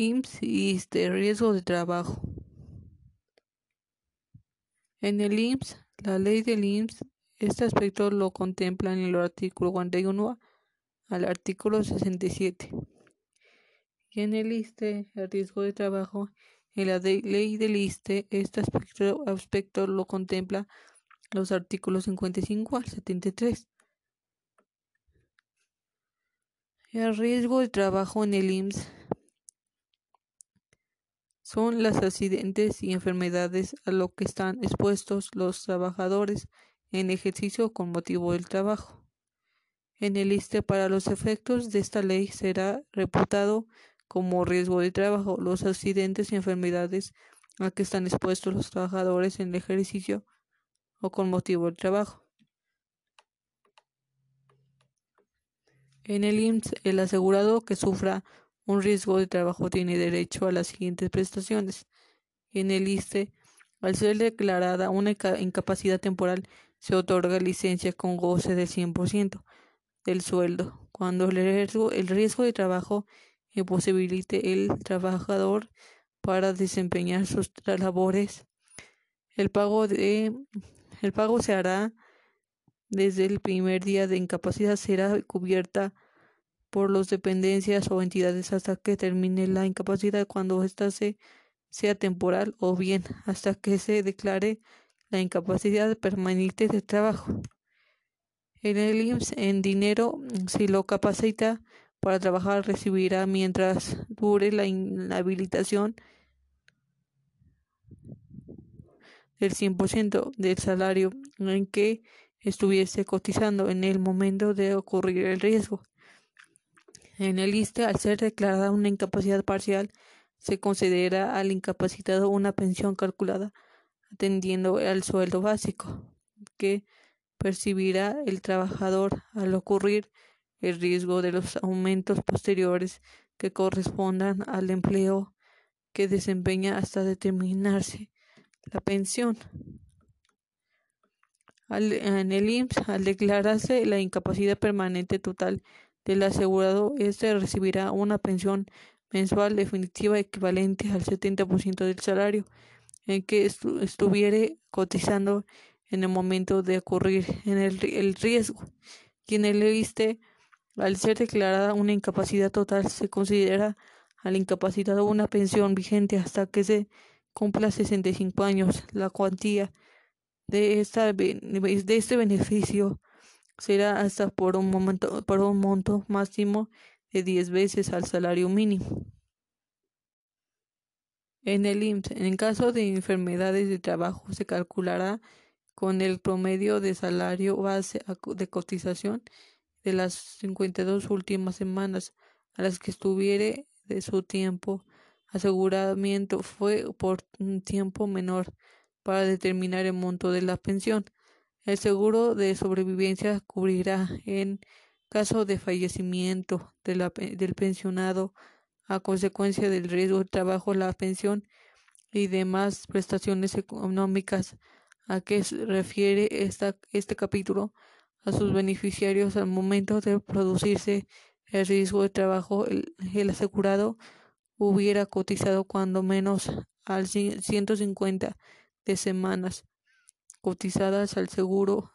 IMSS y ISSSTE, riesgo de trabajo. En el IMSS, la ley del IMSS, este aspecto lo contempla en el artículo 41 al artículo 67. Y en el ISSSTE, el riesgo de trabajo, en la ley del ISSSTE, este aspecto, aspecto lo contempla los artículos 55 al 73. El riesgo de trabajo en el IMSS son los accidentes y enfermedades a lo que están expuestos los trabajadores en ejercicio con motivo del trabajo. En el ISTE para los efectos de esta ley será reputado como riesgo de trabajo los accidentes y enfermedades a que están expuestos los trabajadores en ejercicio o con motivo del trabajo. En el IMSS, el asegurado que sufra un riesgo de trabajo tiene derecho a las siguientes prestaciones. En el ISTE, al ser declarada una incapacidad temporal, se otorga licencia con goce del 100% del sueldo. Cuando el riesgo, el riesgo de trabajo imposibilite el trabajador para desempeñar sus labores, el pago, de, el pago se hará desde el primer día de incapacidad, será cubierta por las dependencias o entidades hasta que termine la incapacidad cuando ésta sea temporal o bien hasta que se declare la incapacidad permanente de trabajo. En el IMSS, en dinero, si lo capacita para trabajar, recibirá mientras dure la inhabilitación del 100% del salario en que estuviese cotizando en el momento de ocurrir el riesgo. En el ISTE, al ser declarada una incapacidad parcial, se considera al incapacitado una pensión calculada atendiendo al sueldo básico que percibirá el trabajador al ocurrir el riesgo de los aumentos posteriores que correspondan al empleo que desempeña hasta determinarse la pensión. en el IMSS, al declararse la incapacidad permanente total del asegurado, éste recibirá una pensión mensual definitiva equivalente al 70% del salario en que estuviere cotizando en el momento de ocurrir en el, el riesgo. Quien el viste al ser declarada una incapacidad total, se considera al incapacitado una pensión vigente hasta que se cumpla 65 años. La cuantía de, esta, de este beneficio será hasta por un, momento, por un monto máximo de 10 veces al salario mínimo. En el IMSS, en caso de enfermedades de trabajo, se calculará con el promedio de salario base de cotización de las 52 últimas semanas a las que estuviere de su tiempo aseguramiento fue por un tiempo menor para determinar el monto de la pensión. El seguro de sobrevivencia cubrirá en caso de fallecimiento del pensionado a consecuencia del riesgo de trabajo la pensión y demás prestaciones económicas a que se refiere este capítulo a sus beneficiarios al momento de producirse el riesgo de trabajo el, el asegurado hubiera cotizado cuando menos al 150 de semanas cotizadas al seguro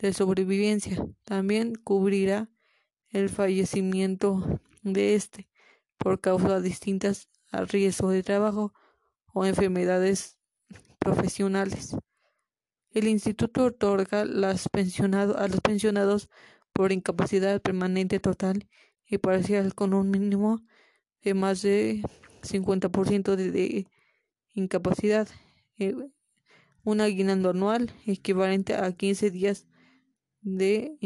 de sobrevivencia. También cubrirá el fallecimiento de este por causas distintas al riesgo de trabajo o enfermedades profesionales. El instituto otorga las a los pensionados por incapacidad permanente total y parcial con un mínimo de más de 50% de, de incapacidad. Eh, un aguinaldo anual equivalente a 15 días de,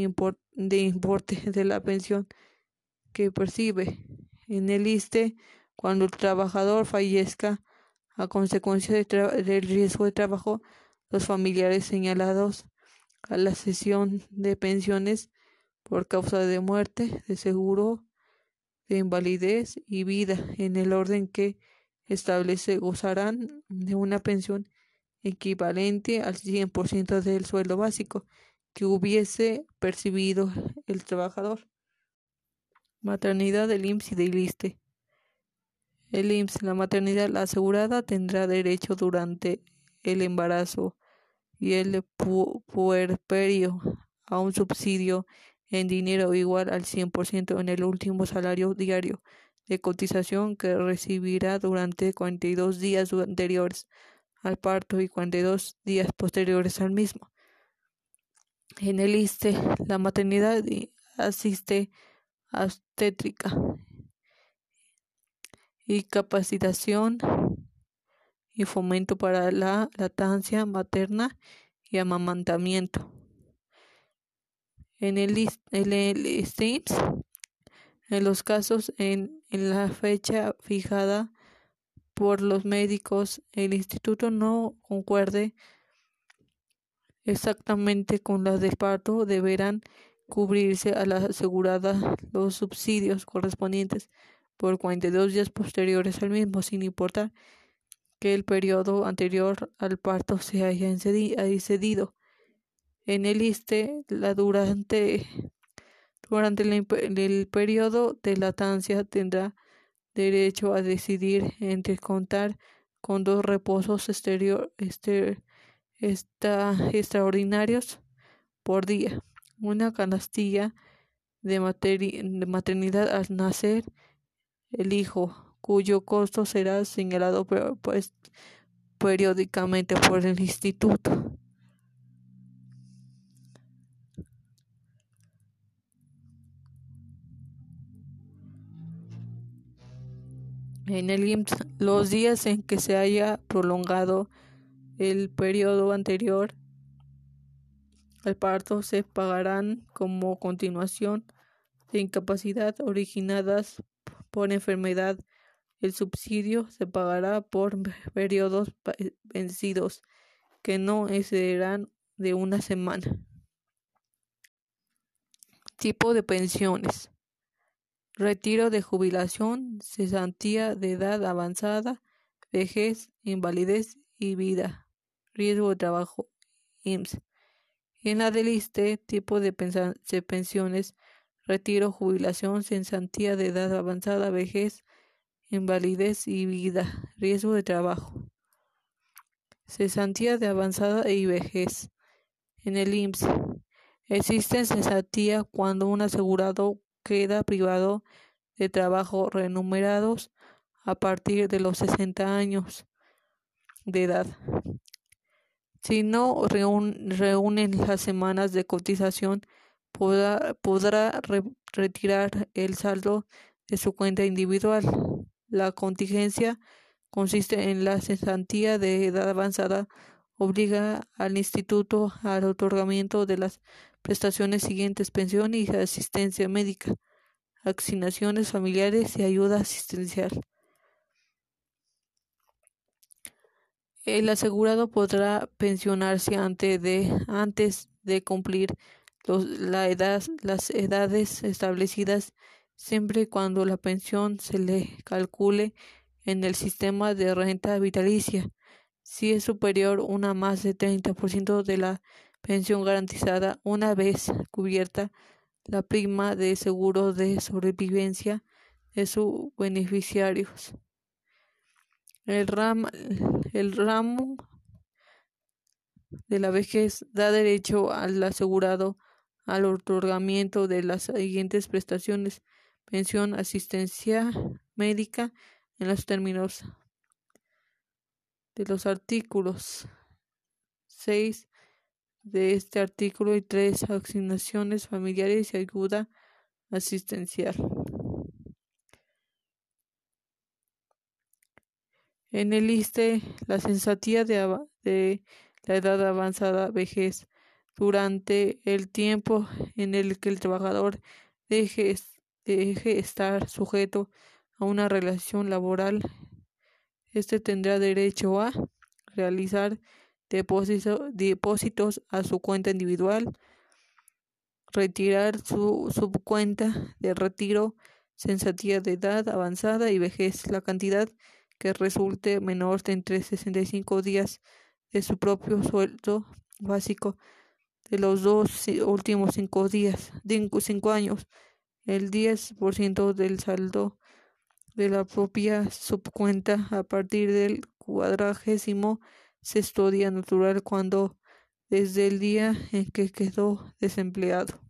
de importe de la pensión que percibe. En el ISTE cuando el trabajador fallezca a consecuencia del riesgo de trabajo, los familiares señalados a la sesión de pensiones por causa de muerte, de seguro, de invalidez y vida en el orden que establece gozarán de una pensión equivalente al 100% del sueldo básico que hubiese percibido el trabajador. Maternidad del IMSS y del ISTE. El IMSS, la maternidad asegurada tendrá derecho durante el embarazo y el puerperio a un subsidio en dinero igual al 100% en el último salario diario de cotización que recibirá durante 42 días anteriores al parto y 42 días posteriores al mismo. En el ISTE, la maternidad asiste obstétrica y capacitación y fomento para la lactancia materna y amamantamiento. En el, en el en los casos en, en la fecha fijada por los médicos, el instituto no concuerde exactamente con la del parto, deberán cubrirse a la asegurada los subsidios correspondientes por 42 días posteriores al mismo, sin importar que el periodo anterior al parto se haya excedido. En el ISTE, la durante, durante el, el periodo de latancia tendrá derecho a decidir entre contar con dos reposos extraordinarios por día, una canastilla de, de maternidad al nacer el hijo, cuyo costo será señalado pues, periódicamente por el instituto. En el IMSS, los días en que se haya prolongado el periodo anterior al parto se pagarán como continuación de incapacidad originadas por enfermedad. El subsidio se pagará por periodos vencidos que no excederán de una semana. Tipo de pensiones. Retiro de jubilación, cesantía de edad avanzada, vejez, invalidez y vida. Riesgo de trabajo. IMSS. En la del ISTE, tipo de pensiones retiro, jubilación, cesantía de edad avanzada, vejez, invalidez y vida, riesgo de trabajo. Cesantía de avanzada y vejez. En el IMSS existe cesantía cuando un asegurado queda privado de trabajo remunerados a partir de los 60 años de edad. Si no reúnen las semanas de cotización podrá, retirar el saldo de su cuenta individual. La contingencia consiste en la cesantía de edad avanzada obliga al instituto al otorgamiento de las prestaciones siguientes pensión y asistencia médica, asignaciones familiares y ayuda asistencial. El asegurado podrá pensionarse antes de, antes de cumplir la edad, las edades establecidas siempre y cuando la pensión se le calcule en el sistema de renta vitalicia. Si es superior una más de 30% de la pensión garantizada una vez cubierta la prima de seguro de sobrevivencia de sus beneficiarios. El, el ramo de la vejez da derecho al asegurado al otorgamiento de las siguientes prestaciones: pensión, asistencia médica en los términos de los artículos 6 de este artículo y tres asignaciones familiares y ayuda asistencial. En el ISTE, la sensatía de, de la edad avanzada, vejez, durante el tiempo en el que el trabajador deje, deje estar sujeto a una relación laboral, éste tendrá derecho a realizar depósitos a su cuenta individual, retirar su subcuenta de retiro, sensatía de edad avanzada y vejez, la cantidad que resulte menor de entre 65 días de su propio sueldo básico de los dos últimos cinco días, cinco, cinco años, el 10% del saldo de la propia subcuenta a partir del cuadragésimo sexto día natural cuando desde el día en que quedó desempleado.